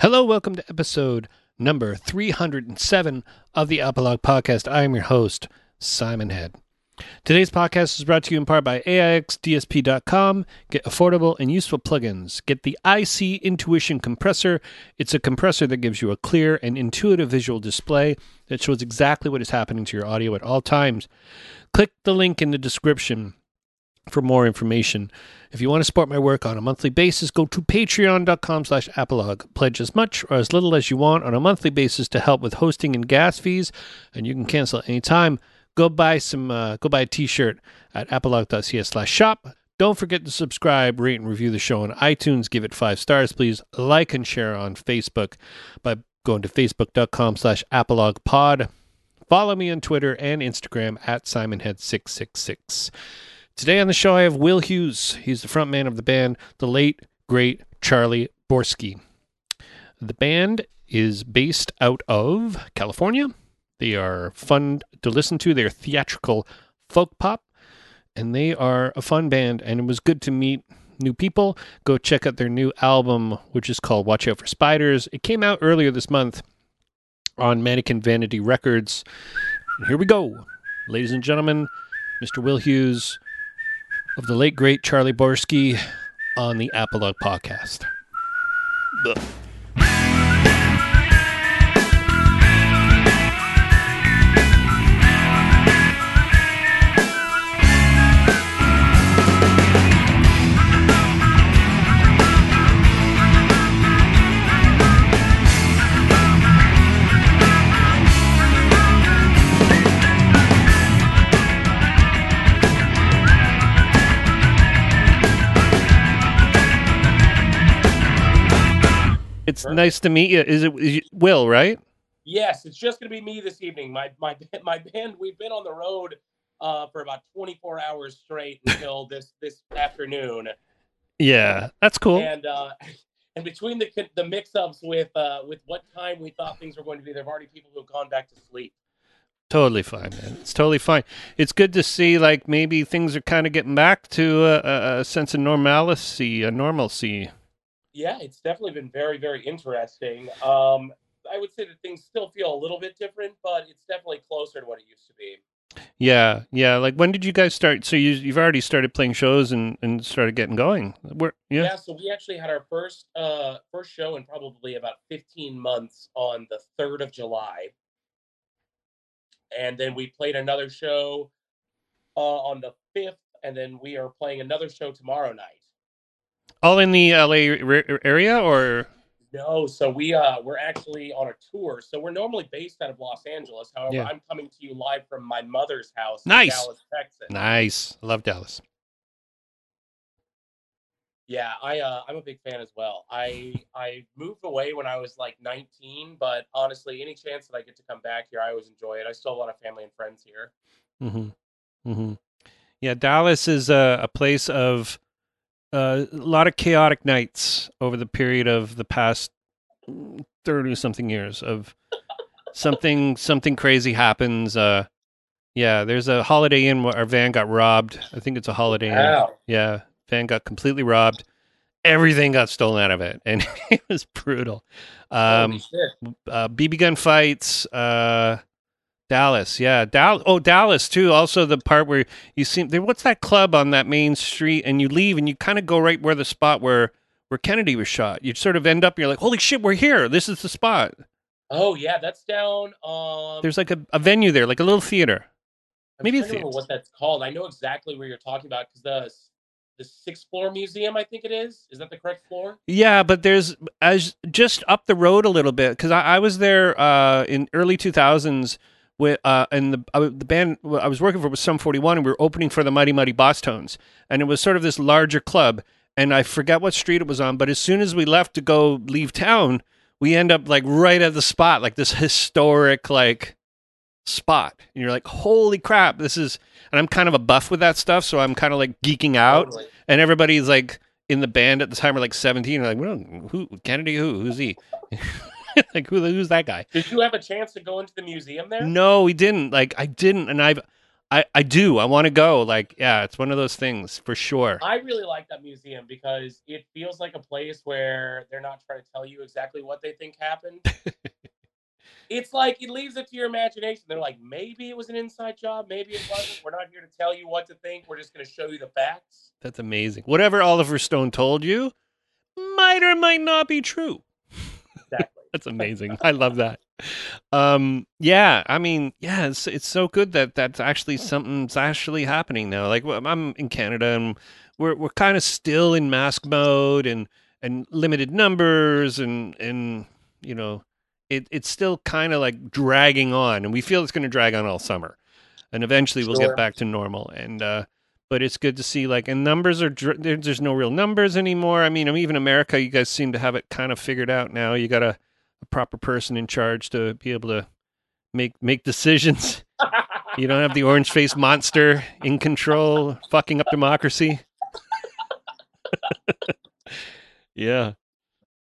Hello, welcome to episode number 307 of the Apolog Podcast. I am your host, Simon Head. Today's podcast is brought to you in part by AIXDSP.com. Get affordable and useful plugins. Get the IC Intuition Compressor. It's a compressor that gives you a clear and intuitive visual display that shows exactly what is happening to your audio at all times. Click the link in the description for more information. If you want to support my work on a monthly basis, go to patreon.com slash apolog. Pledge as much or as little as you want on a monthly basis to help with hosting and gas fees, and you can cancel anytime. Go buy some, uh, go buy a t-shirt at apolog.ca slash shop. Don't forget to subscribe, rate, and review the show on iTunes. Give it five stars, please. Like and share on Facebook by going to facebook.com slash apologpod. Follow me on Twitter and Instagram at simonhead666. Today on the show, I have Will Huse. He's the frontman of the band, the late, great Charlie Borski. The band is based out of California. They are fun to listen to. They're theatrical folk pop, and they are a fun band. And it was good to meet new people. Go check out their new album, which is called Watch Out for Spiders. It came out earlier this month on Mannequin Vanity Records. And here we go. Ladies and gentlemen, Mr. Will Huse of the late great Charlie Borski on the Apolog podcast. Ugh. Nice to meet you. Is it is you- Will, right? Yes, it's just going to be me this evening. My my my band. We've been on the road uh, for about 24 hours straight until this this afternoon, Yeah, that's cool. and uh, and between the the mix-ups with uh, with what time we thought things were going to be, there've already people who've gone back to sleep. Totally fine, man. It's totally fine. It's good to see like maybe things are kind of getting back to a, a sense of normalcy, a normalcy. Yeah, it's definitely been very very interesting. Um, I would say that things still feel a little bit different, but it's definitely closer to what it used to be. Yeah, yeah. Like when did you guys start? So you you've already started playing shows and and started getting going. Where yeah. Yeah, so we actually had our first uh first show in probably about 15 months on the 3rd of July. And then we played another show uh on the 5th and then we are playing another show tomorrow night. All in the LA re- area or No, so we uh we're actually on a tour. So we're normally based out of Los Angeles. However, Yeah. I'm coming to you live from my mother's house Nice. in Dallas, Texas. nice. I love Dallas. Yeah, I uh, I'm a big fan as well. I I moved away when I was like 19, but honestly, any chance that I get to come back here, I always enjoy it. I still have a lot of family and friends here. Mm-hmm. Mm-hmm. Yeah, Dallas is a, a place of a lot of chaotic nights over the period of the past thirty something years of something something crazy happens. Uh, yeah, there's a Holiday Inn where our van got robbed. I think it's a Holiday Inn. Wow. Yeah, van got completely robbed. Everything got stolen out of it, and it was brutal. Um, uh, BB gun fights. Uh, Dallas, yeah, Dallas. Oh, Dallas too. Also, the part where you see there. What's that club on that main street? And you leave, and you kind of go right where the spot where where Kennedy was shot. You sort of end up. You're like, holy shit, we're here. This is the spot. Oh yeah, that's down. Um, There's like a, a venue there, like a little theater. I'm maybe a trying to remember theater. what that's called. I know exactly where you're talking about because the the sixth floor museum, I think it is. Is that the correct floor? Yeah, but there's as just up the road a little bit because I, I was there uh, in early 2000s with uh, and the uh, the band I was working for was Sum 41 and we were opening for the Mighty Mighty Bosstones and it was sort of this larger club and I forget what street it was on but as soon as we left to go leave town we end up like right at the spot like this historic like spot. And you're like holy crap this is and I'm kind of a buff with that stuff so I'm kind of like geeking out. Totally. and everybody's like in the band at the time are like 17 like who kennedy who who's he like who, who's that guy Did you have a chance to go into the museum there? no we didn't like i didn't and i've I I do. I want to go. Like, yeah, it's one of those things for sure. I really like that museum because it feels like a place where they're not trying to tell you exactly what they think happened. it's like it leaves it to your imagination. They're like, maybe it was an inside job, maybe it wasn't. We're not here to tell you what to think. We're just going to show you the facts. That's amazing. Whatever Oliver Stone told you might or might not be true. Exactly. That's amazing. I love that. Um, yeah, I mean, yeah, it's it's so good that that's actually something's actually happening now. Like I'm in Canada and we're we're kind of still in mask mode and and limited numbers and and you know, it it's still kind of like dragging on and we feel it's going to drag on all summer. And eventually we'll get back to normal and uh but it's good to see like and numbers are dr- there's no real numbers anymore. I mean, even America you guys seem to have it kind of figured out now. You got a a proper person in charge to be able to make make decisions. You don't have the orange faced monster in control, fucking up democracy. yeah.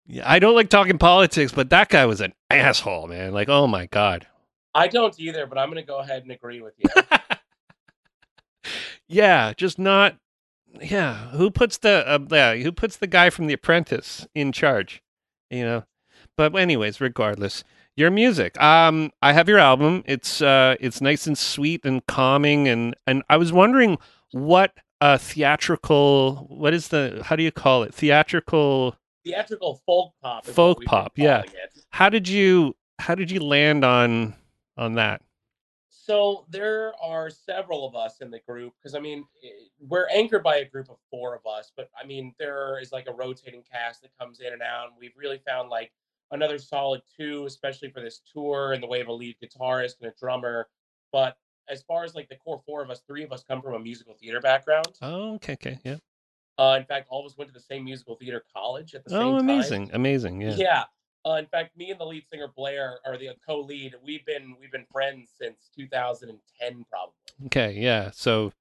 Yeah. I don't like talking politics, but that guy was an asshole, man. Like, oh my God. I don't either, but I'm going to go ahead and agree with you. yeah, just not yeah. Who puts the uh, yeah, who puts the guy from The Apprentice in charge? You know. But anyways, regardless, your music. Um, I have your album. It's uh, it's nice and sweet and calming, and and I was wondering what uh theatrical. What is the? How do you call it? Theatrical. Theatrical folk pop. Folk what we've been pop, yeah. it. How did you? How did you land on on that? So there are several of us in the group because I mean eh, we're anchored by a group of four of us, but I mean there is like a rotating cast that comes in and out, and we've really found like another solid two, especially for this tour, in the way of a lead guitarist and a drummer. But as far as like the core four of us, three of us come from a musical theater background. Oh, okay, okay, yeah. Uh, in fact, all of us went to the same musical theater college at the same Oh, time. amazing, amazing, yeah. Yeah. Uh, in fact, me and the lead singer Blaire are the co-lead. We've been we've been friends since 2010, probably. Okay, yeah. So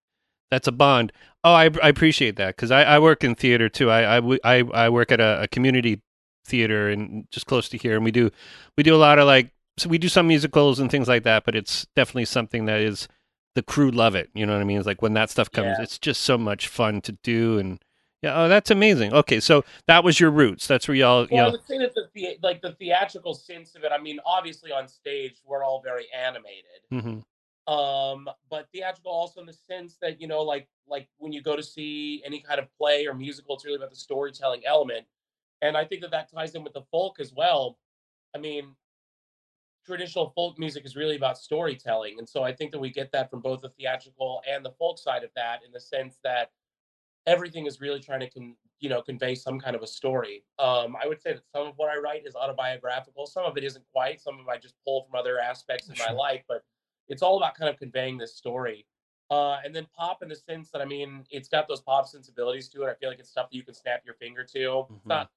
that's a bond. Oh, I, I appreciate that because I, I work in theater too. I I I work at a, a community theater and just close to here, and we do we do a lot of like so we do some musicals and things like that. But it's definitely something that is the crew love it. You know what I mean? It's like when that stuff comes, Yeah. it's just so much fun to do and. Yeah, oh, that's amazing. Okay, so that was your roots. That's where y'all, you Well, I know, would say that the, like the theatrical sense of it. I mean, obviously on stage we're all very animated, hmm um, but theatrical also in the sense that you know, like like when you go to see any kind of play or musical, it's really about the storytelling element, and I think that that ties in with the folk as well. I mean, traditional folk music is really about storytelling, and so I think that we get that from both the theatrical and the folk side of that, in the sense that everything is really trying to con- you know convey some kind of a story. Um, I would say that some of what I write is autobiographical. Some of it isn't quite. Some of it I just pull from other aspects of my life, but it's all about kind of conveying this story. Uh, and then pop in the sense that I mean, it's got those pop sensibilities to it. I feel like it's stuff that you can snap your finger to. Mhm. It's not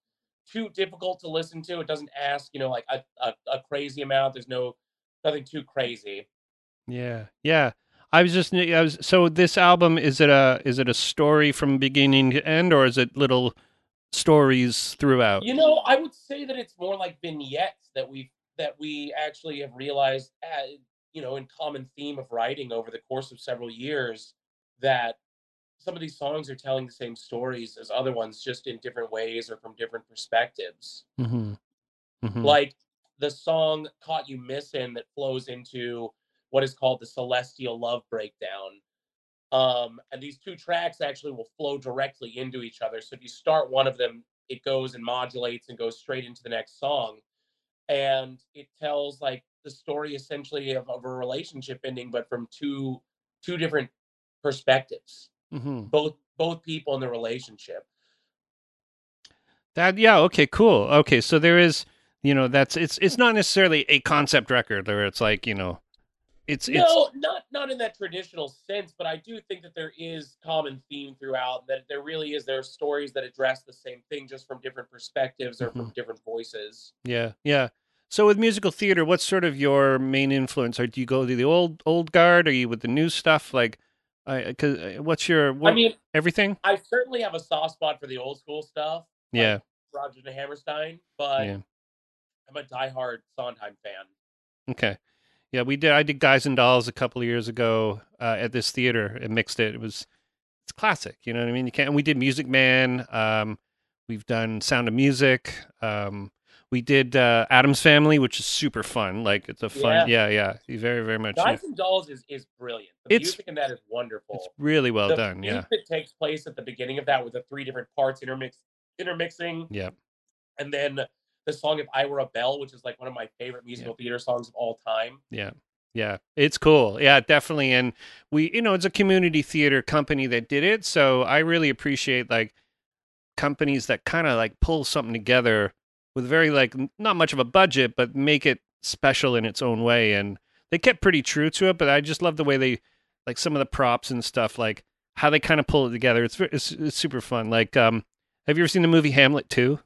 too difficult to listen to. It doesn't ask, you know, like a, a, a crazy amount. There's no nothing too crazy. Yeah, yeah. I was just, I was. So this album is it a is it a story from beginning to end, or is it little stories throughout? You know, I would say that it's more like vignettes that we that we actually have realized, uh, you know, in common theme of writing over the course of several years, that some of these songs are telling the same stories as other ones, just in different ways or from different perspectives. Mm-hmm. Mm-hmm. Like the song "Caught You Missing" that flows into what is called the Celestial Love Breakdown. Um, and these two tracks actually will flow directly into each other. So if you start one of them, it goes and modulates and goes straight into the next song. And it tells like the story essentially of, of a relationship ending, but from two two different perspectives. Mm-hmm. Both both people in the relationship. That yeah. Okay. Cool. Okay. So there is, you know, that's it's it's not necessarily a concept record where it's like you know, it's it's No, not not in that traditional sense, but I do think that there is common theme throughout. That there really is. There are stories that address the same thing, just from different perspectives or from different voices. yeah yeah. So with musical theater, what's sort of your main influence? Or do you go to the old old guard? Are you with the new stuff? Like, I cause what's your what, I mean, everything? I certainly have a soft spot for the old school stuff, Yeah. Roger and Hammerstein, but Yeah. I'm a diehard Sondheim fan. Okay. yeah. We did. I did Guys and Dolls a couple of years ago uh, at this theater and mixed it. It was it's classic. You know what I mean? You can't. And we did Music Man. Um, we've done Sound of Music. Um, we did uh, Addams Family, which is super fun. Like it's a fun. Yeah, yeah. Very, very much. Guys yeah. and Dolls is, is brilliant. The It's- music in that is wonderful. It's really well the done. Yeah, that takes place at the beginning of that with the three different parts intermix intermixing, yeah. and then the song "If I Were a Bell," which is like one of my favorite musical theater songs of all time. Yeah. Yeah. It's cool. Yeah, definitely. And we, you know, it's a community theater company that did it. So I really appreciate like companies that kind of like pull something together with very like not much of a budget, but make it special in its own way. And they kept pretty true to it, but I just love the way they like some of the props and stuff, like how they kind of pull it together. It's, it's, it's super fun. Like, um, have you ever seen the movie Hamlet 2?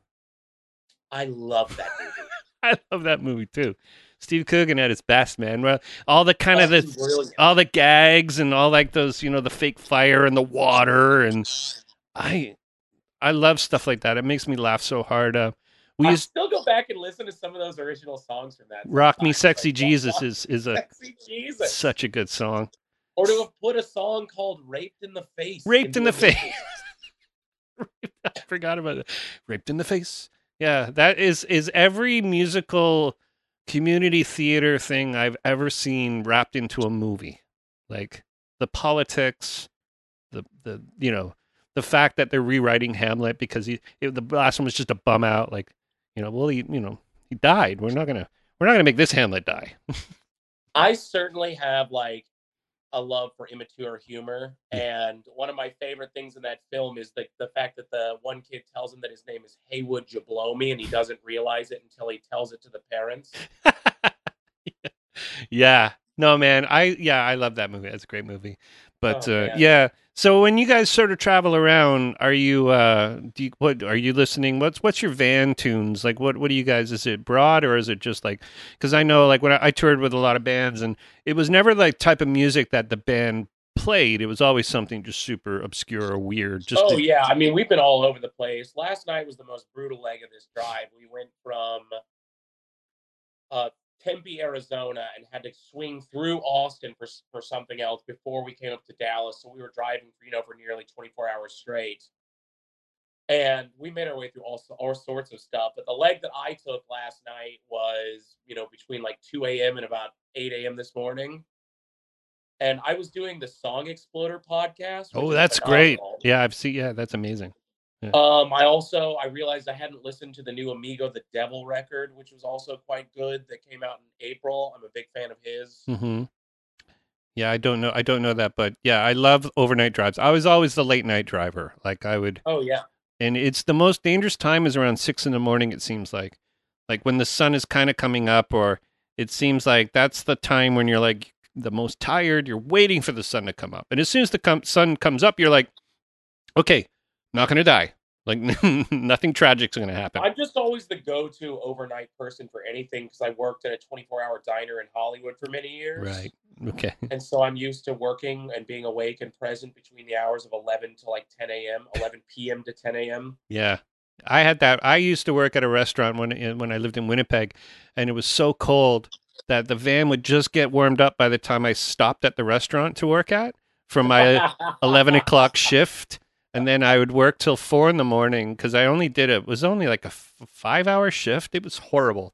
I love that movie. I love that movie too. Steve Coogan at his best, man. Well, all the kind of the brilliant. all the gags and all like those, you know, the fake fire and the water and I I love stuff like that. It makes me laugh so hard. Uh, we I used still go back and listen to some of those original songs from that. Rock Me. Sexy oh, Like, Jesus is is a such a good song. Or to have put a song called "Raped in the Face." Raped in into the a Face. I forgot about it. Raped in the face. Yeah, that is is every musical community theater thing I've ever seen wrapped into a movie. Like the politics, the the you know, the fact that they're rewriting Hamlet because he it, the last one was just a bum out like, you know, well he, you know, he died. We're not to we're not to make this Hamlet die. I certainly have like a love for immature humor, and one of my favorite things in that film is the the fact that the one kid tells him that his name is Haywood Jablomi, and he doesn't realize it until he tells it to the parents. yeah. No, man. I yeah, I love that movie. That's a great movie. But Oh, uh, yeah. So when you guys sort of travel around, are you uh do you, what are you listening? What's what's your van tunes? Like what what do you guys is it broad or is it just like cuz I know like when I, I toured with a lot of bands and it was never like type of music that the band played. It was always something just super obscure or weird. Just oh to- yeah, I mean we've been all over the place. Last night was the most brutal leg of this drive. We went from uh, Tempe, Arizona, and had to swing through Austin for for something else before we came up to Dallas. So we were driving, you know, for nearly 24 hours straight. And we made our way through all, all sorts of stuff. But the leg that I took last night was, you know, between like 2 a.m. and about 8 a.m. this morning. And I was doing the Song Exploder podcast. Oh, that's great. Yeah, I've seen yeah, that's amazing. Um, I also I realized I hadn't listened to the new Amigo the Devil record, which was also quite good. That came out in April. I'm a big fan of his. Mm-hmm. Yeah, I don't know I don't know that, but yeah, I love overnight drives. I was always the late night driver. Like I would Oh yeah, and it's the most dangerous time is around six in the morning it seems like like when the sun is kind of coming up or it seems like that's the time when you're like the most tired you're waiting for the sun to come up and as soon as the com- sun comes up you're like okay not gonna die like nothing tragic's gonna happen I'm just always the go-to overnight person for anything because I worked at a 24-hour diner in Hollywood for many years. right okay And so I'm used to working and being awake and present between the hours of 11 to like 10 a.m., 11 p.m. to 10 a.m. Yeah. I had that. I used to work at a restaurant when uh, when I lived in Winnipeg, and it was so cold that the van would just get warmed up by the time I stopped at the restaurant to work at from my eleven o'clock shift, and then I would work till four in the morning because I only did it. it was only like a f- five hour shift. It was horrible,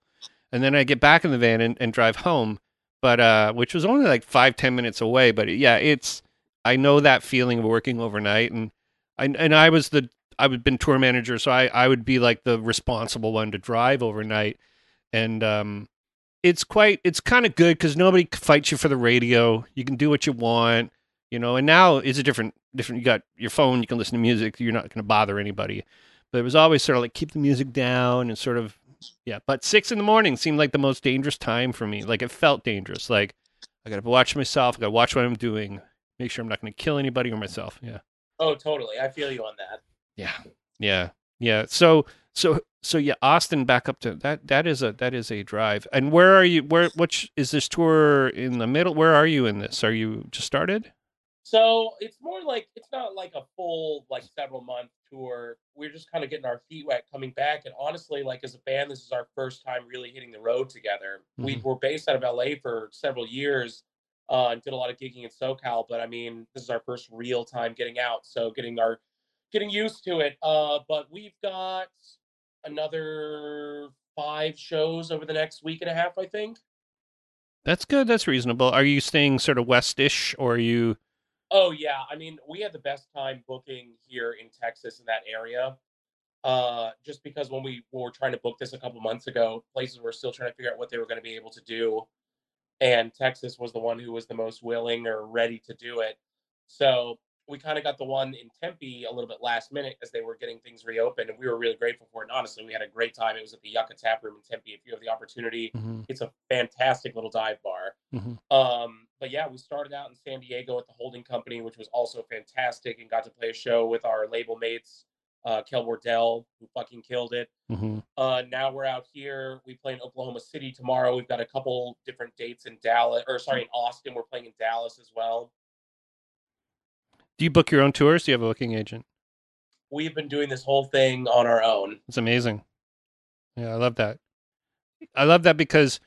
and then I get back in the van and, and drive home, but uh, which was only like five ten minutes away. But yeah, it's I know that feeling of working overnight, and I and I was the I would been tour manager, so I I would be like the responsible one to drive overnight, and um, it's quite it's kind of good because nobody fights you for the radio. You can do what you want, you know. And now it's a different different. You got your phone, you can listen to music. You're not going to bother anybody. But it was always sort of like keep the music down and sort of yeah. But six in the morning seemed like the most dangerous time for me. Like it felt dangerous. Like I got to watch myself. I got to watch what I'm doing. Make sure I'm not going to kill anybody or myself. Yeah. oh, totally. I feel you on that. Yeah. Yeah. Yeah. So so so yeah, Austin back up to that that is a that is a drive. And where are you where which is this tour in the middle? Where are you in this? Are you just started? So it's more like it's not like a full like several month tour, we're just kind of getting our feet wet coming back. And honestly, like as a band, this is our first time really hitting the road together. We Mhm. were based out of LA for several years uh, and did a lot of gigging in SoCal. But I mean, this is our first real time getting out, so getting our getting used to it. Uh, but we've got another five shows over the next week and a half, I think. That's good. That's reasonable. Are you staying sort of westish, or are you? Oh yeah, I mean, we had the best time booking here in Texas in that area. Uh, just because when we were trying to book this a couple months ago, places were still trying to figure out what they were going to be able to do, and Texas was the one who was the most willing or ready to do it. So we kind of got the one in Tempe a little bit last minute as they were getting things reopened, and we were really grateful for it. And honestly, we had a great time. It was at the Yucca Tap Room in Tempe. If you have the opportunity, Mhm, it's a fantastic little dive bar. mhm. Um, but yeah, we started out in San Diego at the holding company, which was also fantastic, and got to play a show with our label mates, uh, Kel Wardell, who fucking killed it. Mhm. Uh, now we're out here. We play in Oklahoma City tomorrow. We've got a couple different dates in Dallas, or sorry, in Austin. We're playing in Dallas as well. Do you book your own tours? Do you have a booking agent? We've been doing this whole thing on our own. It's amazing. Yeah, I love that. I love that because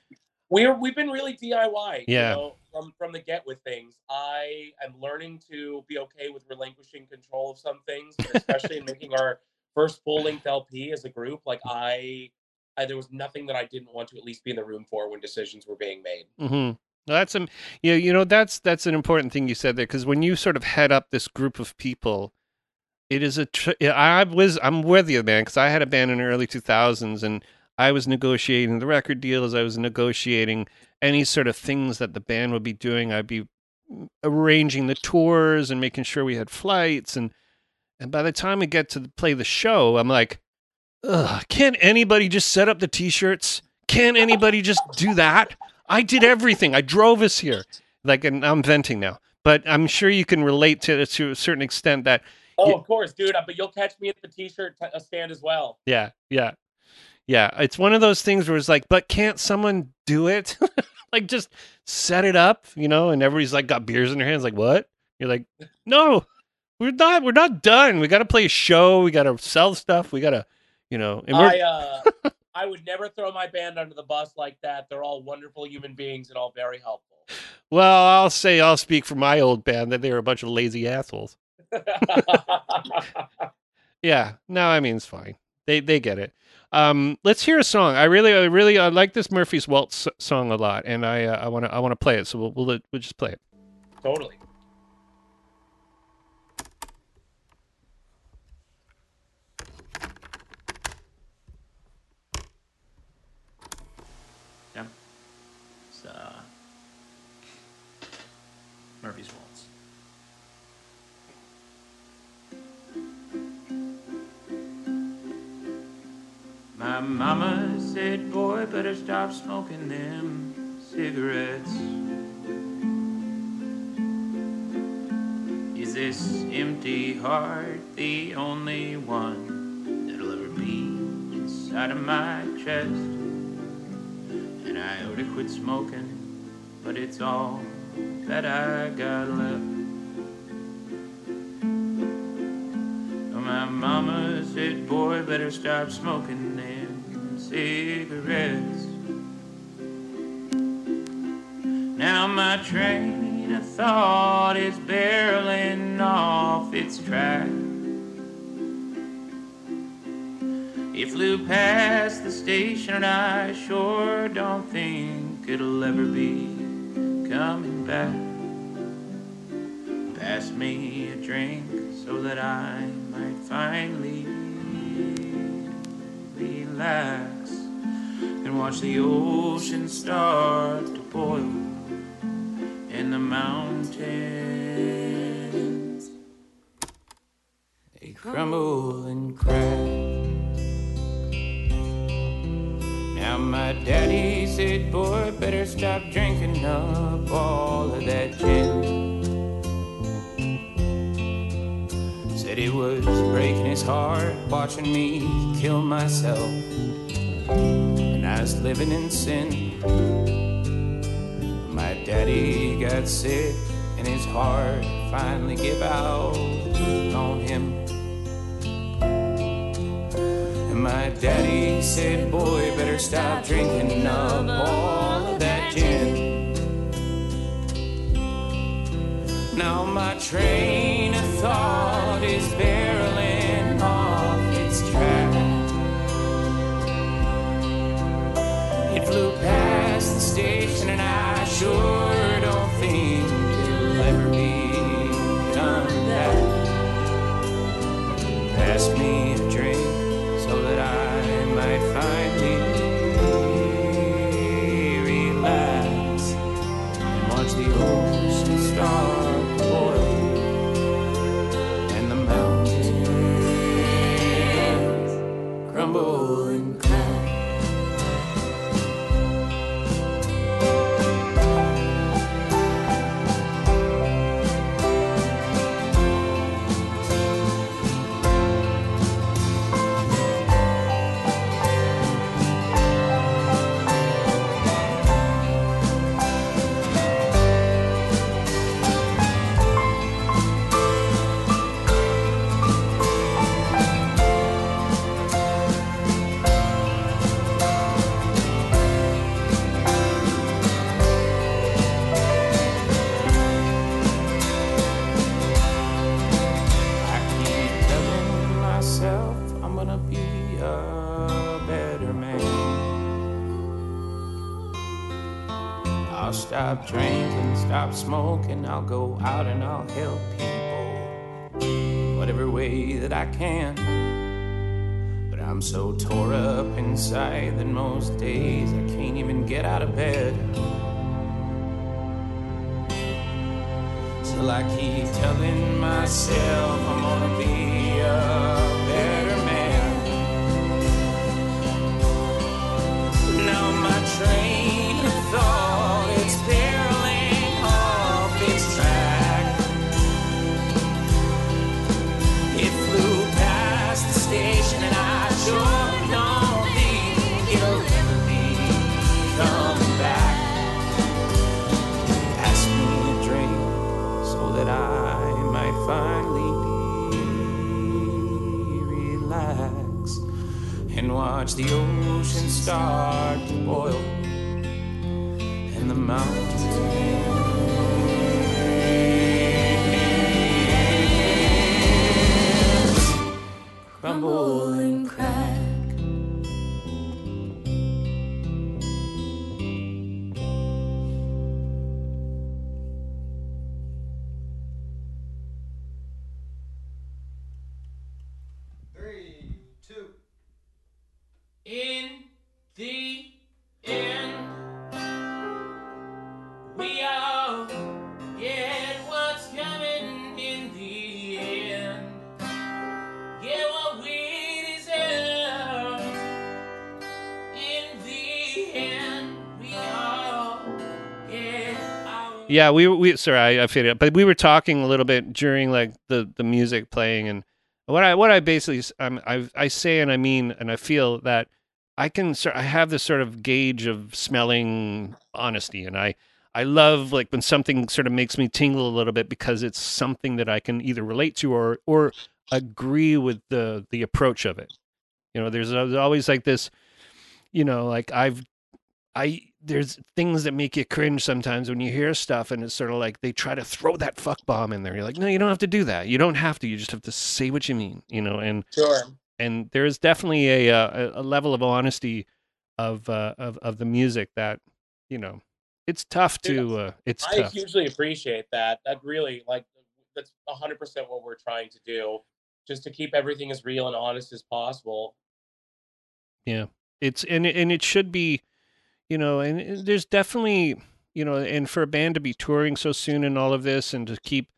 We're we've been really DIY. Yeah. You know, from from the get with things. I am learning to be okay with relinquishing control of some things, especially in making our first full length LP as a group. Like I, I, there was nothing that I didn't want to at least be in the room for when decisions were being made. Mm-hmm. Hmm that's um, yeah, you know that's that's an important thing you said there because when you sort of head up this group of people, it is a. Tr- I was I'm with you, man, because I had a band in the early 2000s and I was negotiating the record deals. I was negotiating any sort of things that the band would be doing. I'd be arranging the tours and making sure we had flights and and by the time we get to play the show, I'm like, can't anybody just set up the t-shirts? Can't anybody just do that? I did everything. I drove us here. Like, and I'm venting now, but I'm sure you can relate to it to a certain extent. That Oh, Yeah. of course, dude. But you'll catch me at the T-shirt t- uh, stand as well. yeah, yeah, yeah. It's one of those things where it's like, but can't someone do it? like, just set it up, you know? And everybody's like got beers in their hands. Like, what? You're like, no, we're not. We're not done. We got to play a show. We got to sell stuff. We got to, you know. I uh, I would never throw my band under the bus like that. They're all wonderful human beings and all very helpful. Well, I'll say I'll speak for my old band that they were a bunch of lazy assholes. Yeah, no, I mean it's fine. They they get it. Um, let's hear a song. I really, I really, I like this Murphy's Waltz song a lot, and I, uh, I want to, I want to play it. So we'll, we'll, we'll just play it. totally. My mama said, boy, better stop smoking them cigarettes. Is this empty heart the only one that'll ever beat inside of my chest? And I ought to quit smoking, but it's all that I got left. My mama said, boy, better stop smoking them cigarettes. Now my train of thought is barreling off its track. It flew past the station and I sure don't think it'll ever be coming back. Pass me a drink so that I finally relax and watch the ocean start to boil in the mountains. They crumble and crack. Now my daddy said, boy, better stop drinking up all of that gin. It was breaking his heart watching me kill myself. And I was living in sin. My daddy got sick and his heart finally gave out on him. And my daddy said, boy, better stop drinking up all of that gin. Now my train of thought sure stop drinking, stop smoking, I'll go out and I'll help people whatever way that I can. But I'm so tore up inside that most days I can't even get out of bed. Till I keep telling myself I'm gonna be a watch the ocean start to boil and the mountains crumble and crack. Yeah, we we sorry, I, I faded, out, but we were talking a little bit during like the the music playing, and what I what I basically I I say and I mean and I feel that I can sort I have this sort of gauge of smelling honesty, and I I love like when something sort of makes me tingle a little bit because it's something that I can either relate to or or agree with the the approach of it. You know, there's al- always like this, you know, like I've I there's things that make you cringe sometimes when you hear stuff and it's sort of like they try to throw that fuck bomb in there. You're like, no, you don't have to do that. You don't have to. You just have to say what you mean, you know. And Sure. and there is definitely a uh, a, a level of honesty of uh, of of the music that you know it's tough to uh, it's I tough. hugely appreciate that. That really like that's hundred percent what we're trying to do, just to keep everything as real and honest as possible. Yeah, it's and and it should be you know and there's definitely you know and for a band to be touring so soon and all of this and to keep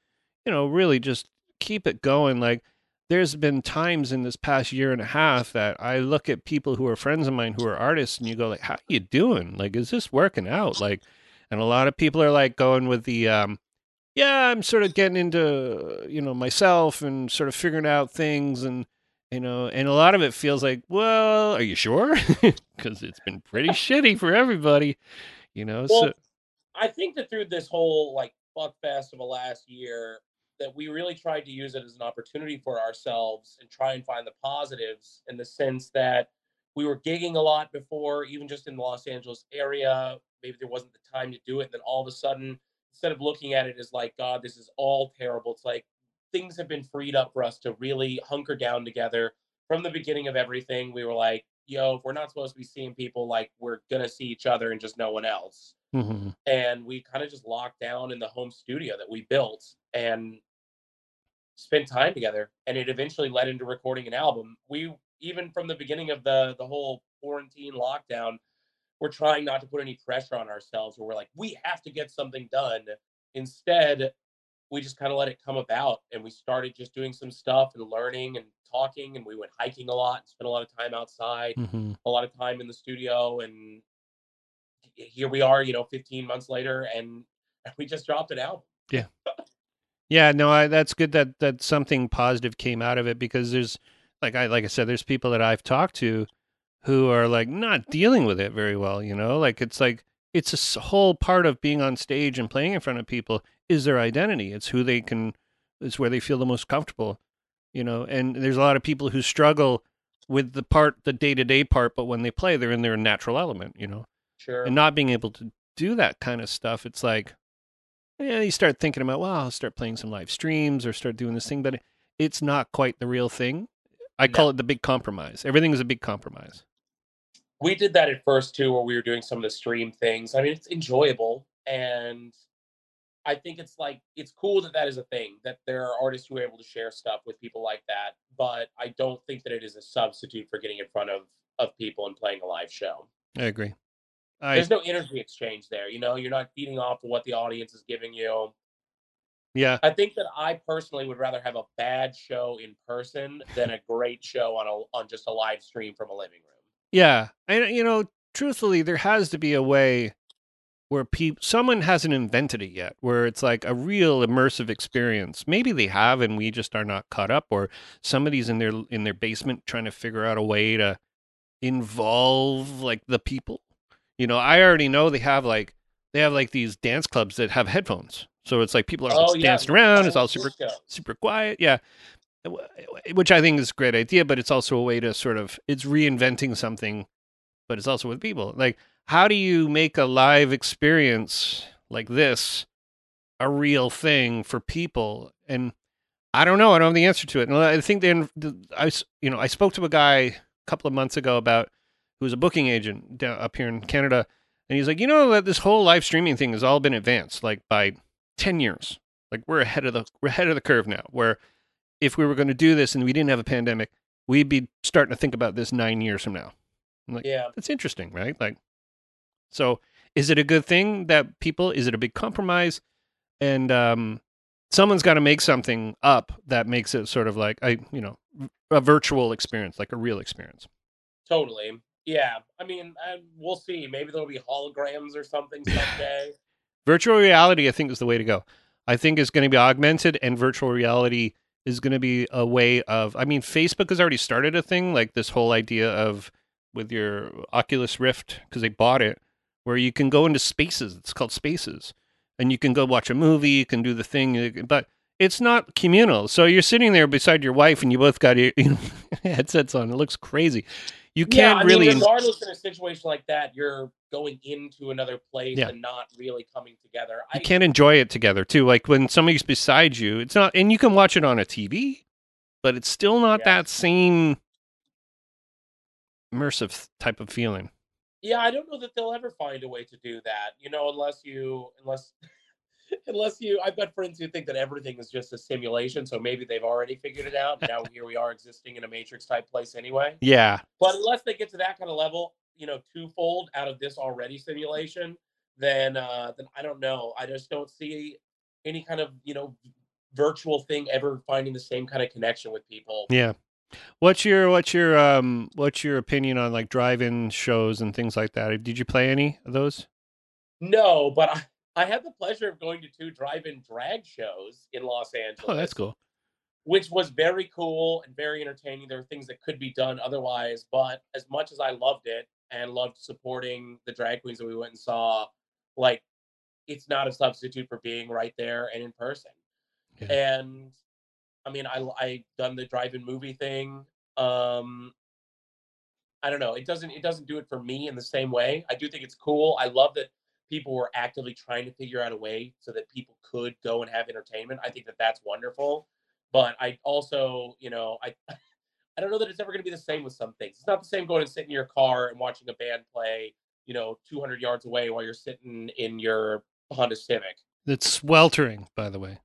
you know really just keep it going like there's been times in this past year and a half that I look at people who are friends of mine who are artists and you go like how you doing? Like is this working out? Like and a lot of people are like going with the um yeah I'm sort of getting into you know myself and sort of figuring out things and you know and a lot of it feels like well are you sure because it's been pretty shitty for everybody you know Well, so I think that through this whole like fuck fest of the last year, that we really tried to use it as an opportunity for ourselves and try and find the positives in the sense that we were gigging a lot before, even just in the Los Angeles area. Maybe there wasn't the time to do it. And then all of a sudden, instead of looking at it as like, God, this is all terrible, it's like things have been freed up for us to really hunker down together. From the beginning of everything, we were like, yo, if we're not supposed to be seeing people, like we're gonna see each other and just no one else. hmm And we kind of just locked down in the home studio that we built and spent time together. And it eventually led into recording an album. We even from the beginning of the the whole quarantine lockdown, we're trying not to put any pressure on ourselves where we're like, we have to get something done. Instead, we just kind of let it come about and we started just doing some stuff and learning and talking and we went hiking a lot and spent a lot of time outside hmm a lot of time in the studio and here we are you know 15 months later and we just dropped an album. Yeah, yeah no, I, that's good that that something positive came out of it because there's like I like I said, there's people that I've talked to who are like not dealing with it very well. You know, like it's like it's a whole part of being on stage and playing in front of people is their identity. It's who they can. It's where they feel the most comfortable. You know, and there's a lot of people who struggle with the part, the day to day part, but when they play, they're in their natural element. You know, sure and not being able to do that kind of stuff, it's like, yeah, you start thinking about, well, I'll start playing some live streams or start doing this thing, but it's not quite the real thing. I call it the big compromise. Everything is a big compromise. we did that at first too where we were doing some of the stream things i mean it's enjoyable and i think it's like it's cool that that is a thing that there are artists who are able to share stuff with people like that but i don't think that it is a substitute for getting in front of of people and playing a live show I agree. I there's no energy exchange there you know you're not feeding off of what the audience is giving you yeah, I think that I personally would rather have a bad show in person than a great show on a on just a live stream from a living room. yeah. And you know, truthfully, there has to be a way where people someone hasn't invented it yet, where it's like a real immersive experience. Maybe they have, and we just are not caught up, or somebody's in their in their basement trying to figure out a way to involve like the people. You know, I already know they have like they have like these dance clubs that have headphones, so it's like people are Oh, just yeah, dancing around. Oh, it's Oh, all super super quiet. Yeah. Uh, uh, which I think is a great idea, but it's also a way to sort of it's reinventing something, but it's also with people. Like, how do you make a live experience like this a real thing for people? And I don't know. I don't have the answer to it. And I think then I, you know, I spoke to a guy a couple of months ago about who's a booking agent down, up here in Canada, and he's like, you know, that this whole live streaming thing has all been advanced like by ten years. Like we're ahead of the we're ahead of the curve now. Where if we were going to do this and we didn't have a pandemic, we'd be starting to think about this nine years from now. Yeah, That's interesting, right? Like, so is it a good thing that people? Is it a big compromise? And um, someone's got to make something up that makes it sort of like a you know a virtual experience, like a real experience. totally. Yeah, I mean, uh, we'll see. Maybe there'll be holograms or something someday. Virtual reality, I think, is the way to go. I think it's going to be augmented, and virtual reality is going to be a way of. I mean, Facebook has already started a thing like this whole idea of with your Oculus Rift because they bought it, where you can go into spaces. It's called Spaces, and you can go watch a movie. You can do the thing, but it's not communal. So you're sitting there beside your wife, and you both got your you know, headsets on. It looks crazy. You can't I really. mean, regardless in a situation like that, you're going into another place Yeah. and not really coming together. you I can't enjoy it together too. Like when somebody's beside you, it's not, and you can watch it on a TV, but it's still not Yeah. that same immersive type of feeling. Yeah, I don't know that they'll ever find a way to do that. You know, unless you unless unless you I've got friends who think that everything is just a simulation, so maybe they've already figured it out. Now here we are existing in a matrix type place anyway. Yeah, But unless they get to that kind of level, you know, twofold out of this already simulation, then uh then I don't know. I just don't see any kind of, you know, virtual thing ever finding the same kind of connection with people. yeah. What's your what's your um what's your opinion on like drive-in shows and things like that? Did you play any of those? No, but I, I had the pleasure of going to two drive-in drag shows in Los Angeles. Oh, that's cool. Which was very cool and very entertaining. There were things that could be done otherwise, but as much as I loved it and loved supporting the drag queens that we went and saw, like it's not a substitute for being right there and in person. Yeah. And I mean, I I done the drive-in movie thing. Um, I don't know. It doesn't it doesn't do it for me in the same way. I do think it's cool. I love that people were actively trying to figure out a way so that people could go and have entertainment. I think that that's wonderful. But I also, you know, I I don't know that it's ever going to be the same with some things. It's not the same going and sitting in your car and watching a band play, you know, 200 yards away while you're sitting in your Honda Civic. It's sweltering, by the way.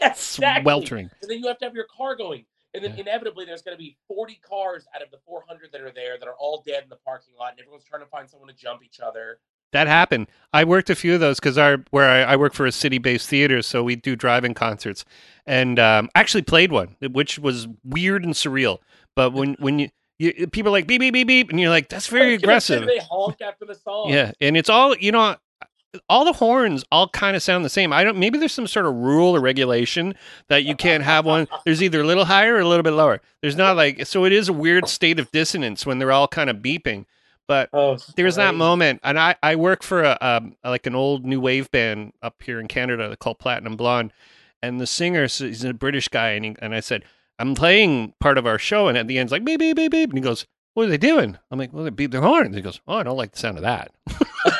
Exactly. Sweltering. And then you have to have your car going. And then Yeah. inevitably there's going to be 40 cars out of the 400 that are there that are all dead in the parking lot and everyone's trying to find someone to jump each other. That happened. I worked a few of those because our where I, I work for a city-based theater, so we do drive-in concerts, and um, actually played one, which was weird and surreal. But when when you, you people are like beep beep beep beep, and you're like, that's very was gonna say aggressive. They honk after the song. Yeah, and it's all you know. All the horns all kind of sound the same. I don't. Maybe there's some sort of rule or regulation that you can't have one. There's either a little higher or a little bit lower. There's not like so. It is a weird state of dissonance when they're all kind of beeping. But Oh, there's that moment, and I I work for a um, like an old new wave band up here in Canada called Platinum Blonde, and the singer s- he's a British guy, and he, and I said I'm playing part of our show, and at the end it's like beep beep beep beep, and he goes, "What are they doing?" I'm like, "Well, they beat their horns." He goes, "Oh, I don't like the sound of that."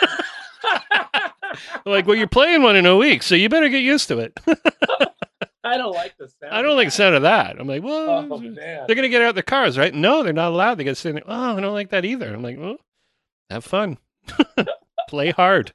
Like, well, you're playing one in a week, so you better get used to it. I don't like the sound. I don't like the sound of that. I'm like, well, Oh they're gonna get out their cars, right? No, they're not allowed. They get to sit there. Oh, I don't like that either. I'm like, well, have fun, play hard.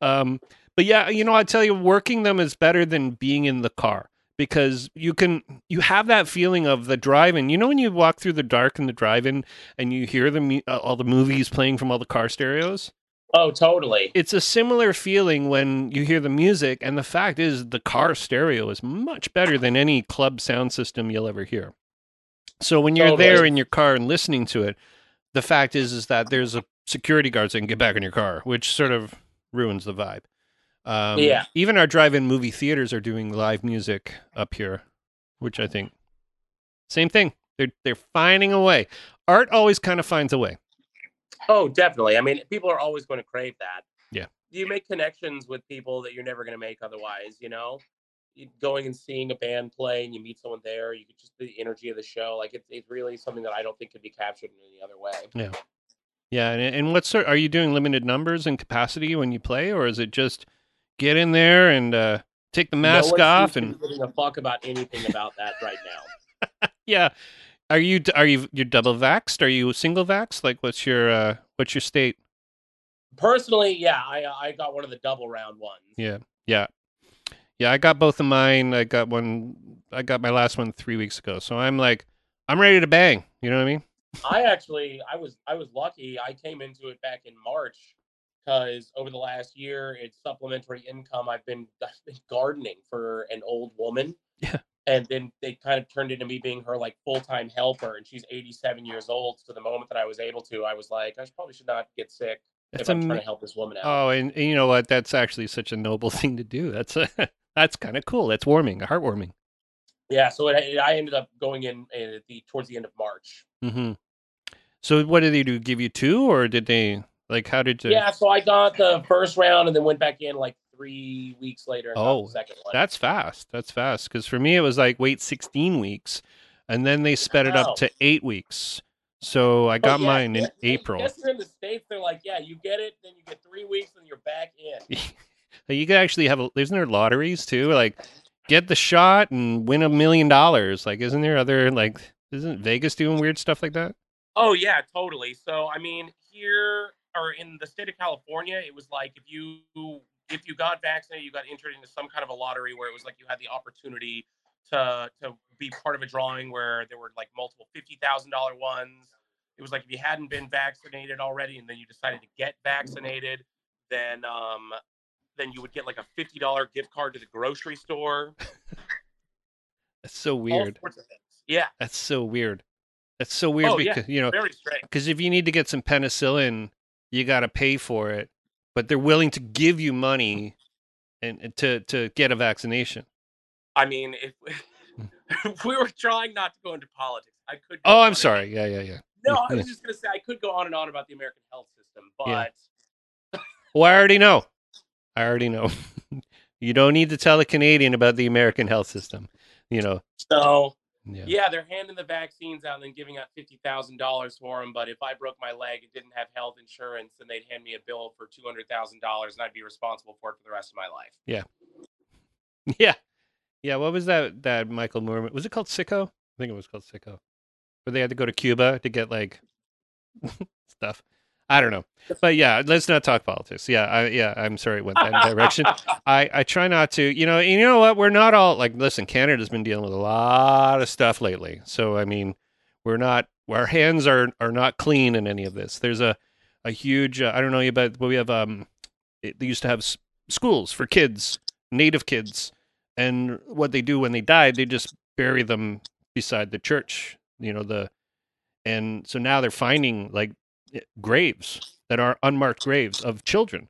Um, but yeah, you know, I tell you, working them is better than being in the car because you can you have that feeling of the drive-in. You know, when you walk through the dark in the drive-in and you hear the uh, all the movies playing from all the car stereos. Oh, totally. It's a similar feeling when you hear the music, and the fact is, the car stereo is much better than any club sound system you'll ever hear. So when you're Totally. there in your car and listening to it, the fact is is that there's a security guard saying "Get back in your car," which sort of ruins the vibe. Um, Yeah. Even our drive-in movie theaters are doing live music up here, which I think same thing. They're they're finding a way. Art always kind of finds a way. Oh, definitely. I mean, people are always going to crave that. Yeah. You make connections with people that you're never going to make otherwise, you know? You- Going and seeing a band play and you meet someone there, you could just the energy of the show. Like it's, it's really something that I don't think could be captured in any other way. Yeah, and, and what sort are you doing limited numbers and capacity when you play, or is it just get in there and uh, take the mask no off and giving a fuck about anything about that right now. yeah? Are you are you you're double vaxxed? Are you single vaxxed? Like, what's your uh, what's your state? Personally, yeah, I I got one of the double round ones. Yeah, yeah, yeah. I got both of mine. I got one. I got my last one three weeks ago. So I'm like, I'm ready to bang. You know what I mean? I actually I was I was lucky. I came into it back in March because over the last year it's supplementary income. I've been I've been gardening for an old woman. Yeah. And then they kind of turned into me being her like full time helper, and she's 87 years old. So the moment that I was able to, I was like, I probably should not get sick That's if I'm am- trying to help this woman out. Oh, and, and you know what? That's actually such a noble thing to do. That's a, that's kind of cool. That's warming, heartwarming. yeah. So it, it- I ended up going in at the towards the end of March. hmm So what did they do? Give you two, or did they like? How did you? Yeah. So I got the first round and then went back in like three weeks later. Oh, the second one. That's fast. That's fast. Because for me, it was like wait 16 weeks, and then they sped it up to oh. eight weeks. So I Oh, got yeah, mine in I April. guess you're in the states. They're like, yeah, you get it, then you get three weeks, and you're back in. you could actually have. A, isn't there lotteries too? Like get the shot and win a million dollars. Like isn't there other like? Isn't Vegas doing weird stuff like that? Oh yeah, totally. So I mean, here or in the state of California, it was like if you if you got vaccinated, you got entered into some kind of a lottery where it was like you had the opportunity to to be part of a drawing where there were like multiple fifty thousand dollar ones. It was like if you hadn't been vaccinated already and then you decided to get vaccinated, then um then you would get like a fifty dollar gift card to the grocery store. That's so weird. sorts of things. Yeah, That's so weird. That's so weird Oh, yeah. because you know very strange. because if you need to get some penicillin, you got to pay for it, but they're willing to give you money and and to to get a vaccination. I mean, if, if hmm. we were trying not to go into politics, I could. Oh, I'm sorry. Yeah, yeah, yeah. No, I was just gonna say I could go on and on about the American health system, but Yeah. Well, I already know. I already know. You don't need to tell a Canadian about the American health system. You know. So Yeah. yeah, they're handing the vaccines out and then giving out fifty thousand dollars for them. But if I broke my leg and didn't have health insurance, then they'd hand me a bill for two hundred thousand dollars, and I'd be responsible for it for the rest of my life. Yeah. Yeah. Yeah. What was that? That Michael Moore was it called Sicko? I think it was called Sicko, where they had to go to Cuba to get like stuff. I don't know, but yeah, let's not talk politics. Yeah, I, yeah, I'm sorry it went that direction. I, I try not to. You know, you know what? We're not all like. Listen, Canada's been dealing with a lot of stuff lately, so I mean, we're not. Our hands are are not clean in any of this. There's a a huge. Uh, I don't know about, but we have um. It, they used to have s- schools for kids, native kids, and what they do when they die, they just bury them beside the church. You know the, and so now they're finding like graves that are unmarked graves of children,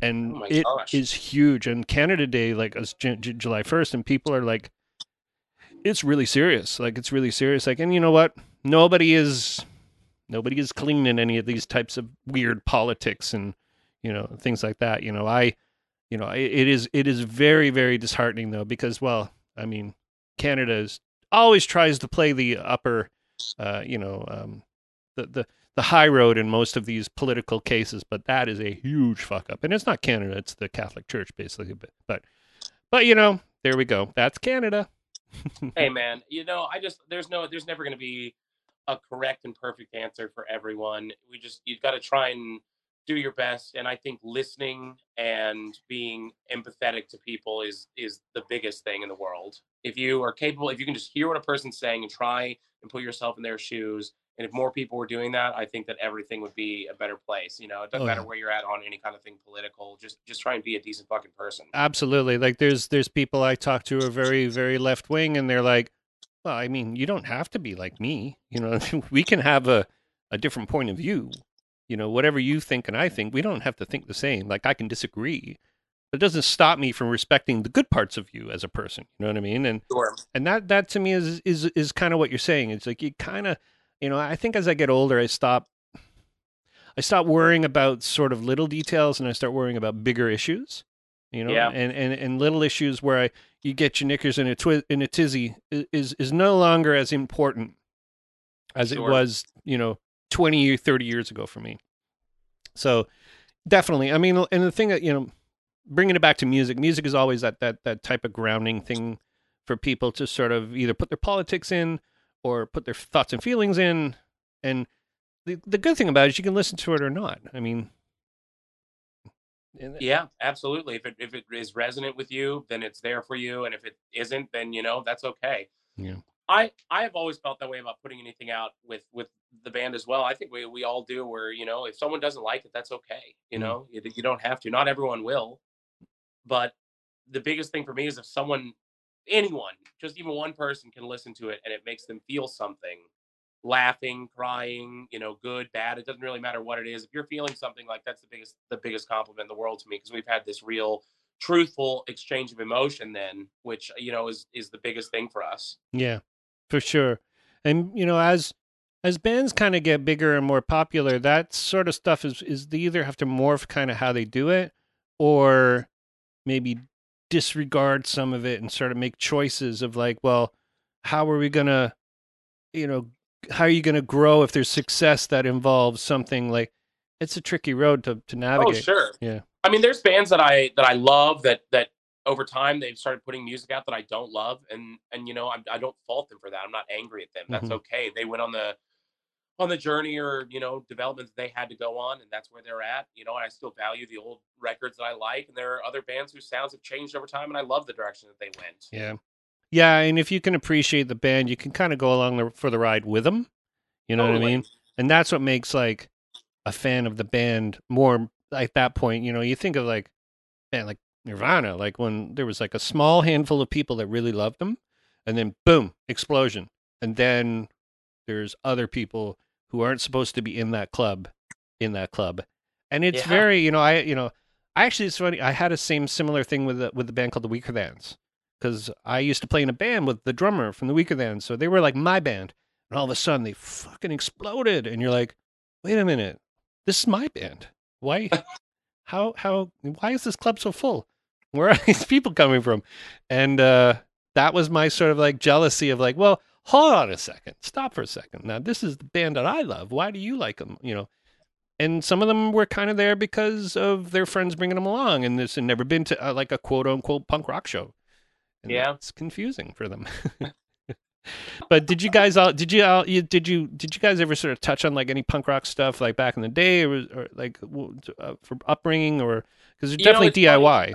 and Oh it gosh. is huge. And Canada Day, like is J- J- July first, and people are like, it's really serious. Like it's really serious. Like, and you know what? Nobody is, nobody is clean in any of these types of weird politics and you know things like that. You know, I, you know, it, it is it is very very disheartening though because well, I mean, Canada is always tries to play the upper, uh, you know, um, the the the high road in most of these political cases, but that is a huge fuck up. And it's not Canada; it's the Catholic Church basically. But but but you know, there we go. That's Canada. hey man, you know, I just there's no there's never going to be a correct and perfect answer for everyone. We just you've got to try and do your best and I think listening and being empathetic to people is is the biggest thing in the world. If you are capable, if you can just hear what a person's saying and try and put yourself in their shoes, and if more people were doing that, I think that everything would be a better place. You know, it doesn't Oh, matter yeah. where you're at on any kind of thing political. Just just try and be a decent fucking person. Absolutely. Like there's there's people I talk to who are very very left wing, and they're like, well, I mean, you don't have to be like me. You know, we can have a a different point of view. You know, whatever you think and I think, we don't have to think the same. Like I can disagree, but it doesn't stop me from respecting the good parts of you as a person. You know what I mean? And Sure. and that that to me is is is kind of what you're saying. It's like you kind of, you know, I think as I get older, I stop. I stop worrying about sort of little details and I start worrying about bigger issues. You know, Yeah. and, and and little issues where I you get your knickers in a twi- in a tizzy is is no longer as important as it was, you know, 20 or 30 years ago for me. So definitely. I mean, and the thing that, you know, bringing it back to music, music is always that that that type of grounding thing for people to sort of either put their politics in or put their thoughts and feelings in. And the the good thing about it is you can listen to it or not. I mean, Yeah, absolutely. If it if it is resonant with you, then it's there for you, and if it isn't, then you know that's okay. Yeah. I I have always felt that way about putting anything out with with the band as well. I think we we all do. Where you know if someone doesn't like it, that's okay. You know you, you don't have to. Not everyone will, but the biggest thing for me is if someone, anyone, just even one person can listen to it and it makes them feel something, laughing, crying, you know, good, bad. It doesn't really matter what it is. If you're feeling something like that's the biggest the biggest compliment in the world to me because we've had this real truthful exchange of emotion then which uh, you know is is the biggest thing for us Yeah, for sure. And you know, as as bands kind of get bigger and more popular, that sort of stuff is is they either have to morph kind of how they do it, or maybe disregard some of it and sort of make choices of like, well, how are we gonna, you know, how are you gonna grow if there's success that involves something like? It's a tricky road to to navigate. oh navigate. sure Yeah. i mean there's bands that i that i love that that over time they've started putting music out that i don't love and and you know i, I don't fault them for that i'm not angry at them that's Mhm. okay they went on the on the journey or you know developments they had to go on and that's where they're at you know and i still value the old records that i like and there are other bands whose sounds have changed over time and i love the direction that they went Yeah. Yeah, and if you can appreciate the band, you can kind of go along the, for the ride with them. You know what I mean? And that's what makes like a fan of the band more at that point, you know, you think of like man, like Nirvana, like when there was like a small handful of people that really loved them and then boom, explosion. And then there's other people who aren't supposed to be in that club in that club. And it's Yeah. very, you know, I you know, I actually it's funny, I had a same similar thing with the with the band called the Weakerthans because I used to play in a band with the drummer from the Weakerthans, so they were like my band, and all of a sudden they fucking exploded, and you're like, wait a minute, this is my band. Why? how how why is this club so full? Where are these people coming from? And uh, that was my sort of like jealousy of like, well, hold on a second, stop for a second. Now this is the band that I love. Why do you like them? You know. And some of them were kind of there because of their friends bringing them along, and this had never been to uh, like a quote unquote punk rock show. And Yeah. it's confusing for them. but did you guys all did you all you, did you did you guys ever sort of touch on like any punk rock stuff like back in the day or, or like uh, for upbringing or because it's You know, definitely it's DIY.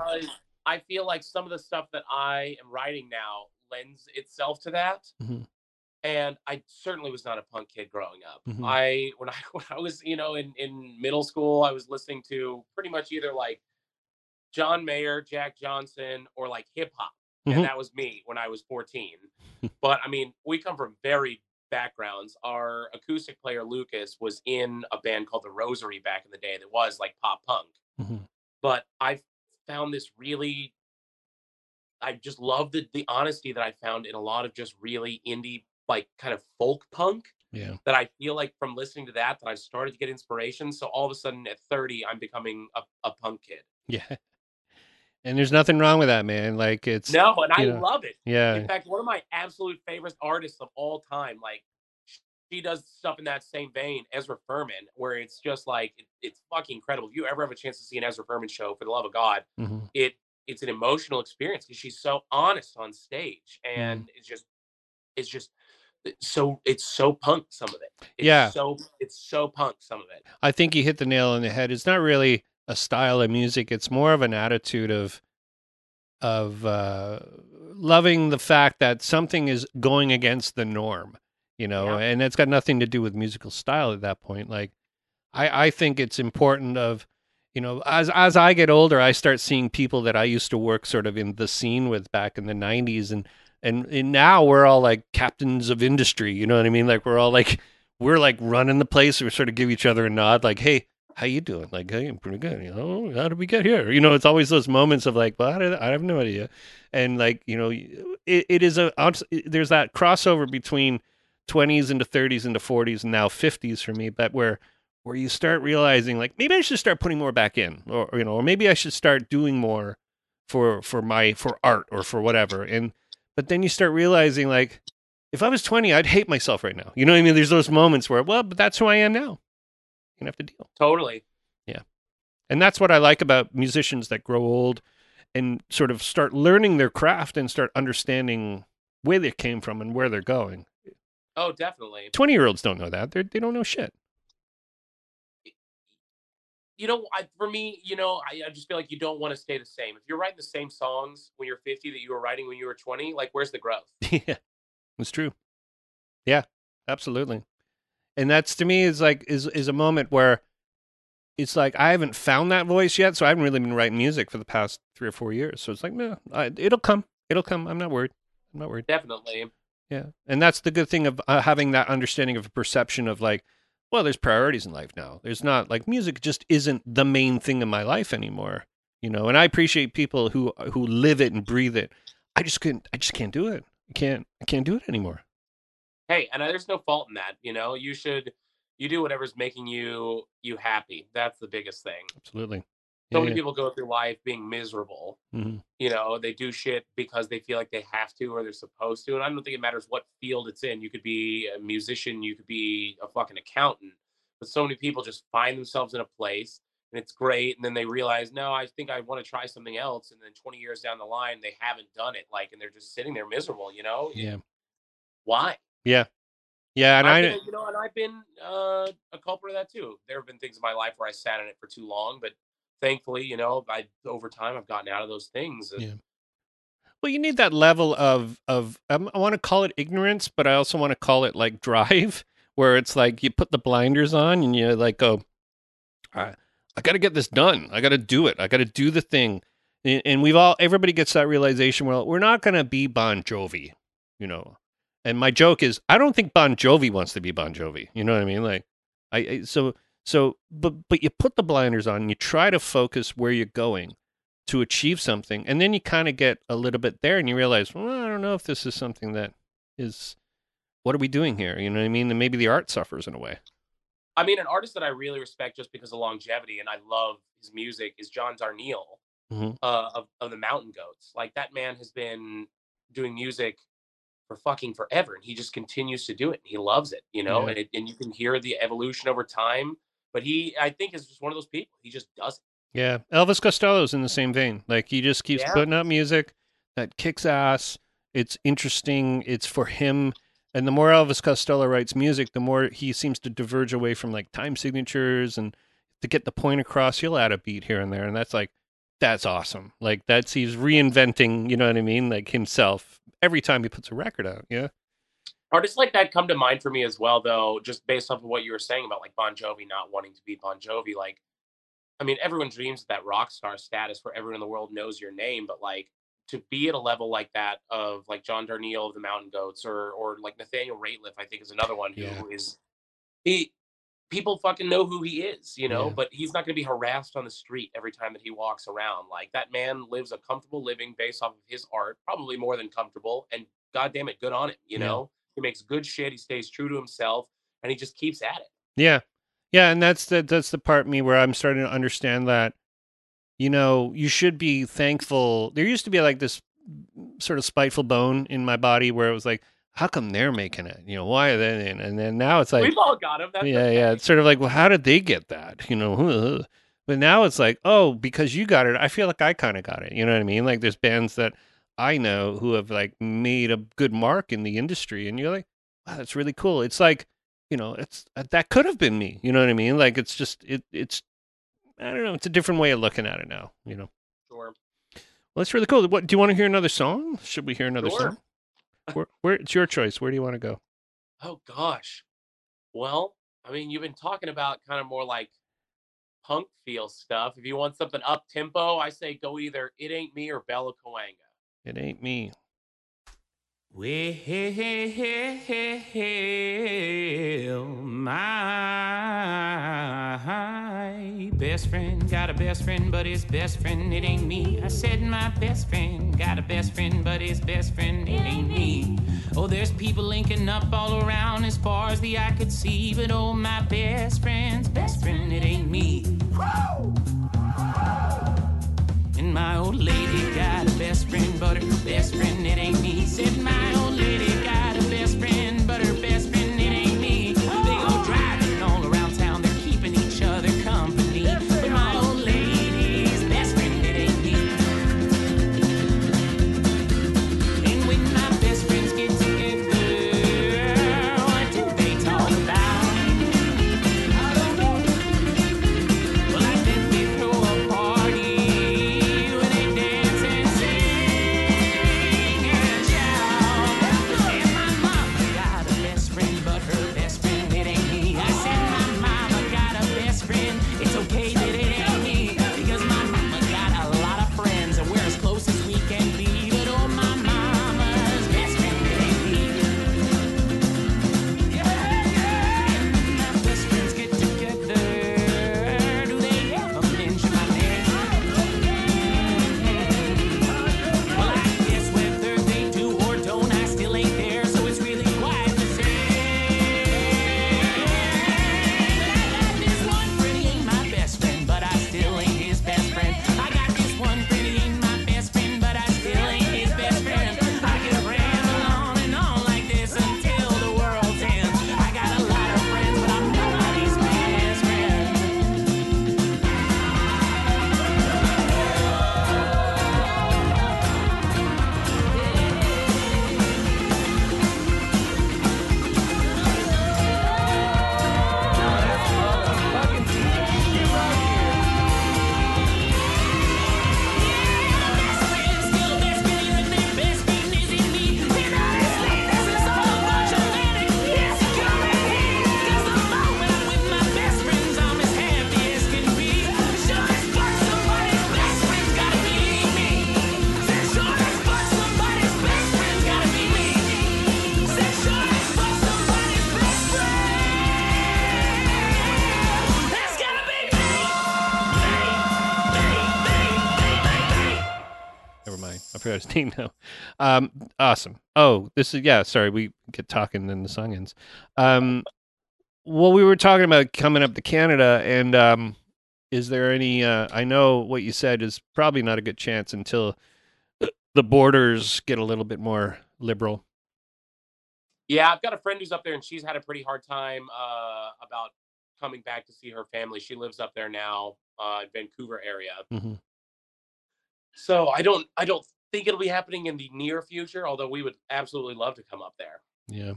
I feel like some of the stuff that I am writing now lends itself to that. Mhm. And I certainly was not a punk kid growing up. Mhm. I when I when I was you know in in middle school, I was listening to pretty much either like John Mayer, Jack Johnson, or like hip hop, Mhm. and that was me when I was 14. but I mean, we come from very backgrounds. Our acoustic player Lucas was in a band called the Rosary back in the day that was like pop punk Mhm. but I found this really I just love the the honesty that I found in a lot of just really indie like kind of folk punk Yeah. that I feel like from listening to that that I've started to get inspiration. So all of a sudden at 30 I'm becoming a, a punk kid. Yeah. And there's nothing wrong with that, man. Like it's No, and I know, love it. yeah. In fact, one of my absolute favorite artists of all time, like she does stuff in that same vein, Ezra Furman, where it's just like it, it's fucking incredible. If you ever have a chance to see an Ezra Furman show, for the love of God, Mhm. it it's an emotional experience because she's so honest on stage Mm-hmm. and it's just it's just it's so it's so punk some of it it's Yeah. so it's so punk some of it I think you hit the nail on the head. It's not really a style of music. It's more of an attitude of of uh, loving the fact that something is going against the norm, you know, Yeah. and it's got nothing to do with musical style at that point. Like, I I think it's important of you know as as I get older, I start seeing people that I used to work sort of in the scene with back in the '90s, and and, and now we're all like captains of industry. You know what I mean? Like we're all like we're like running the place. We sort of give each other a nod, like, "Hey, how you doing?" Like, "Hey, I'm pretty good." You know, how did we get here? You know, it's always those moments of like, "Well, did, I have no idea," and like, you know, it, it is a there's that crossover between 20s into 30s into 40s and now 50s for me, but where where you start realizing like maybe I should start putting more back in, or, you know, or maybe I should start doing more for for my for art or for whatever, and but then you start realizing like if I was 20, I'd hate myself right now. You know what I mean? There's those moments where, well, but that's who I am now. You're gonna have to deal. totally Yeah. And that's what I like about musicians that grow old and sort of start learning their craft and start understanding where they came from and where they're going. oh definitely 20 year olds don't know that. They're, they don't know shit. You know I, for me you know I, I just feel like you don't want to stay the same if you're writing the same songs when you're 50 that you were writing when you were 20 like where's the growth yeah, it's true. Yeah, absolutely. And that's to me is like is is a moment where it's like I haven't found that voice yet, so I haven't really been writing music for the past three or four years. So it's like, no, I, it'll come, it'll come. I'm not worried. I'm not worried. definitely Yeah, and that's the good thing of uh, having that understanding of a perception of like, well, there's priorities in life now. There's not like music just isn't the main thing in my life anymore, you know. And I appreciate people who uh, who live it and breathe it. I just couldn't. I just can't do it. I can't. I can't do it anymore. hey and uh, there's no fault in that you know you should you do whatever's making you you happy that's the biggest thing Absolutely. So Yeah, many people go through life being miserable. Mhm. you know they do shit because they feel like they have to or they're supposed to and i don't think it matters what field it's in you could be a musician you could be a fucking accountant but so many people just find themselves in a place and it's great and then they realize no i think i want to try something else and then 20 years down the line they haven't done it like and they're just sitting there miserable you know Yeah. why Yeah. Yeah. And I've I. been, you know, and I've been uh, a culprit of that too. There have been things in my life where I sat in it for too long, but thankfully, you know, I over time I've gotten out of those things. and- Yeah. Well, you need that level of of um, I want to call it ignorance, but I also want to call it like drive, where it's like you put the blinders on and you like go, I, I got to get this done. I got to do it. I got to do the thing. And, and we've all everybody gets that realization. Well, we're not going to be Bon Jovi, you know. And my joke is, I don't think Bon Jovi wants to be Bon Jovi. You know what I mean? Like, I, I so so, but but you put the blinders on and you try to focus where you're going to achieve something and then you kind of get a little bit there and you realize well i don't know if this is something that is what are we doing here you know what i mean and maybe the art suffers in a way I mean, an artist that I really respect just because of longevity and I love his music is John Darnielle. Mhm. uh, of of the Mountain Goats. Like that man has been doing music for fucking forever, and he just continues to do it. And he loves it, you know. Yeah. And it, and you can hear the evolution over time. But he, I think, is just one of those people. He just does it. Yeah, Elvis Costello's in the same vein. Like he just keeps Yeah. putting out music that kicks ass. It's interesting. It's for him. And the more Elvis Costello writes music, the more he seems to diverge away from like time signatures and to get the point across. He'll add a beat here and there, and that's like that's awesome. Like that's he's reinventing. You know what I mean? Like himself every time he puts a record out. Yeah. Artists like that come to mind for me as well, though, just based off of what you were saying about like Bon Jovi not wanting to be Bon Jovi. Like, I mean, everyone dreams of that rock star status where everyone in the world knows your name, but like to be at a level like that of like John Darnielle of the Mountain Goats or or like Nathaniel Rateliff, I think is another one who is Yeah. he people fucking know who he is, you know, Yeah. but he's not gonna be harassed on the street every time that he walks around. Like that man lives a comfortable living based off of his art, probably more than comfortable, and god damn it, good on him, you Yeah. know. He makes good shit, he stays true to himself, and he just keeps at it. Yeah. Yeah, and that's the that's the part me where I'm starting to understand that you know, you should be thankful. There used to be like this sort of spiteful bone in my body where it was like, how come they're making it? You know, why are they in? And then now it's like We've all got him. That's yeah, yeah. It's sort of like, well, how did they get that? You know, but now it's like, oh, because you got it. I feel like I kind of got it. You know what I mean? Like there's bands that I know who have like made a good mark in the industry, and you're like, wow, that's really cool. It's like, you know, it's uh, that could have been me. You know what I mean? Like it's just it it's I don't know. It's a different way of looking at it now. You know, Sure. well, that's really cool. What do you want to hear another song? Should we hear another Sure. song? Where, where it's your choice. Where do you want to go? Oh gosh. Well, I mean, you've been talking about kind of more like punk feel stuff. If you want something up tempo, I say go either It Ain't Me or Bella Coanga. It ain't me. Well, my best friend got a best friend, but his best friend, it ain't me. I said, my best friend got a best friend, but his best friend, it ain't me. Oh, there's people linking up all around as far as the eye could see, but oh, my best friend's best friend, it ain't me. And my old lady got a best friend, but her best friend, it ain't me. Said my old lady forgot his name now. Um, awesome. Oh, this is yeah. Sorry, we get talking and the song ends. Um, well, we were talking about coming up to Canada, and um, Is there any? Uh, I know what you said is probably not a good chance until the borders get a little bit more liberal. Yeah, I've got a friend who's up there, and she's had a pretty hard time uh, about coming back to see her family. She lives up there now, uh, in Vancouver area. Mhm. So I don't, I don't think it'll be happening in the near future. Although we would absolutely love to come up there. Yeah.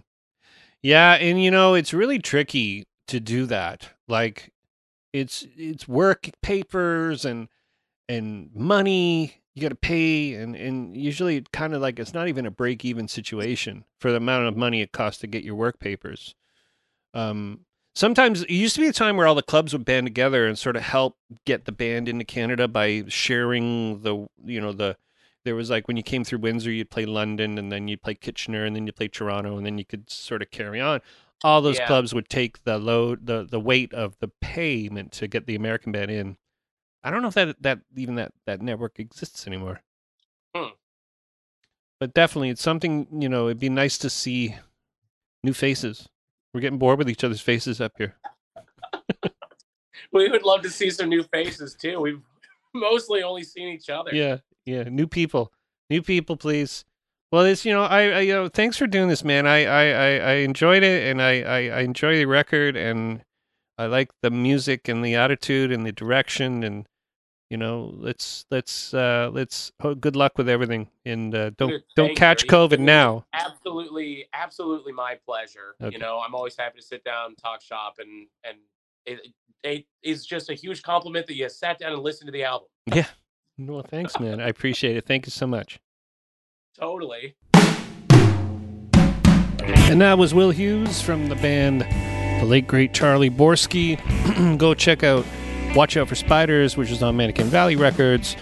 Yeah, and you know, it's really tricky to do that. Like it's it's work papers and and money you got to pay and and usually it kind of like it's not even a break even situation for the amount of money it costs to get your work papers. Um sometimes it used to be a time where all the clubs would band together and sort of help get the band into Canada by sharing the you know the there was like when you came through Windsor, you'd play London, and then you'd play Kitchener, and then you'd play Toronto, and then you could sort of carry on. All those Yeah. clubs would take the load, the the weight of the payment to get the American band in. I don't know if that that even that that network exists anymore. Hmm. But definitely, it's something you know. It'd be nice to see new faces. We're getting bored with each other's faces up here. We would love to see some new faces too. We've mostly only seen each other. Yeah, yeah, new people, new people, please. Well, it's you know, I, I you know, thanks for doing this, man. I I I, I enjoyed it, and I, I I enjoy the record, and I like the music and the attitude and the direction, and you know, let's let's uh let's oh, good luck with everything, and uh, don't don't catch Ray. COVID now. Absolutely, absolutely my pleasure. Okay. You know, I'm always happy to sit down, talk shop, and and it, it is just a huge compliment that you sat down and listened to the album. Well, thanks, man. I appreciate it. Thank you so much. Totally. And that was Will Huse from the band The Late Great Charlie Borski. Go check out Watch Out for Spiders, which is on Mannequin Vanity Records.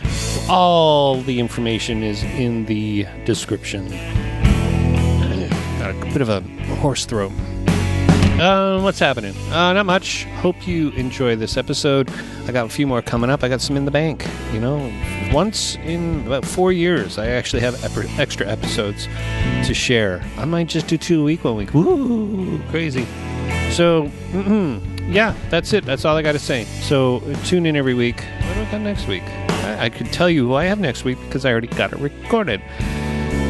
All the information is in the description. Got a bit of a horse throat. Uh, what's happening? Uh, not much. Hope you enjoy this episode. I got a few more coming up. I got some in the bank. You know, once in about four years, I actually have ep- extra episodes to share. I might just do two a week one week. Woo, crazy. So, mm yeah, that's it. That's all I got to say. So, uh, tune in every week. What do I got next week? I, I could tell you who I have next week because I already got it recorded.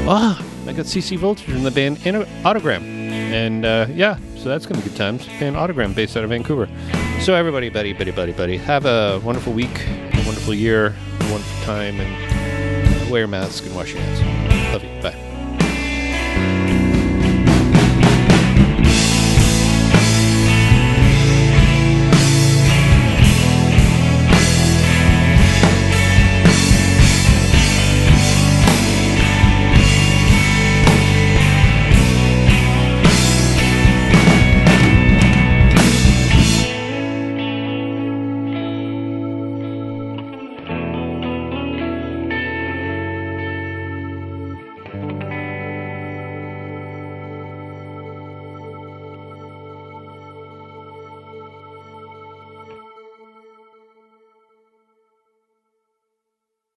Ah, I got CC Voltage from the band Auto- Autogram. And uh, yeah, so that's going to be good times. Band Autogram based out of Vancouver. So, everybody, buddy, buddy, buddy, buddy, have a wonderful week, a wonderful year, a wonderful time, and wear a mask and wash your hands. Love you. Bye.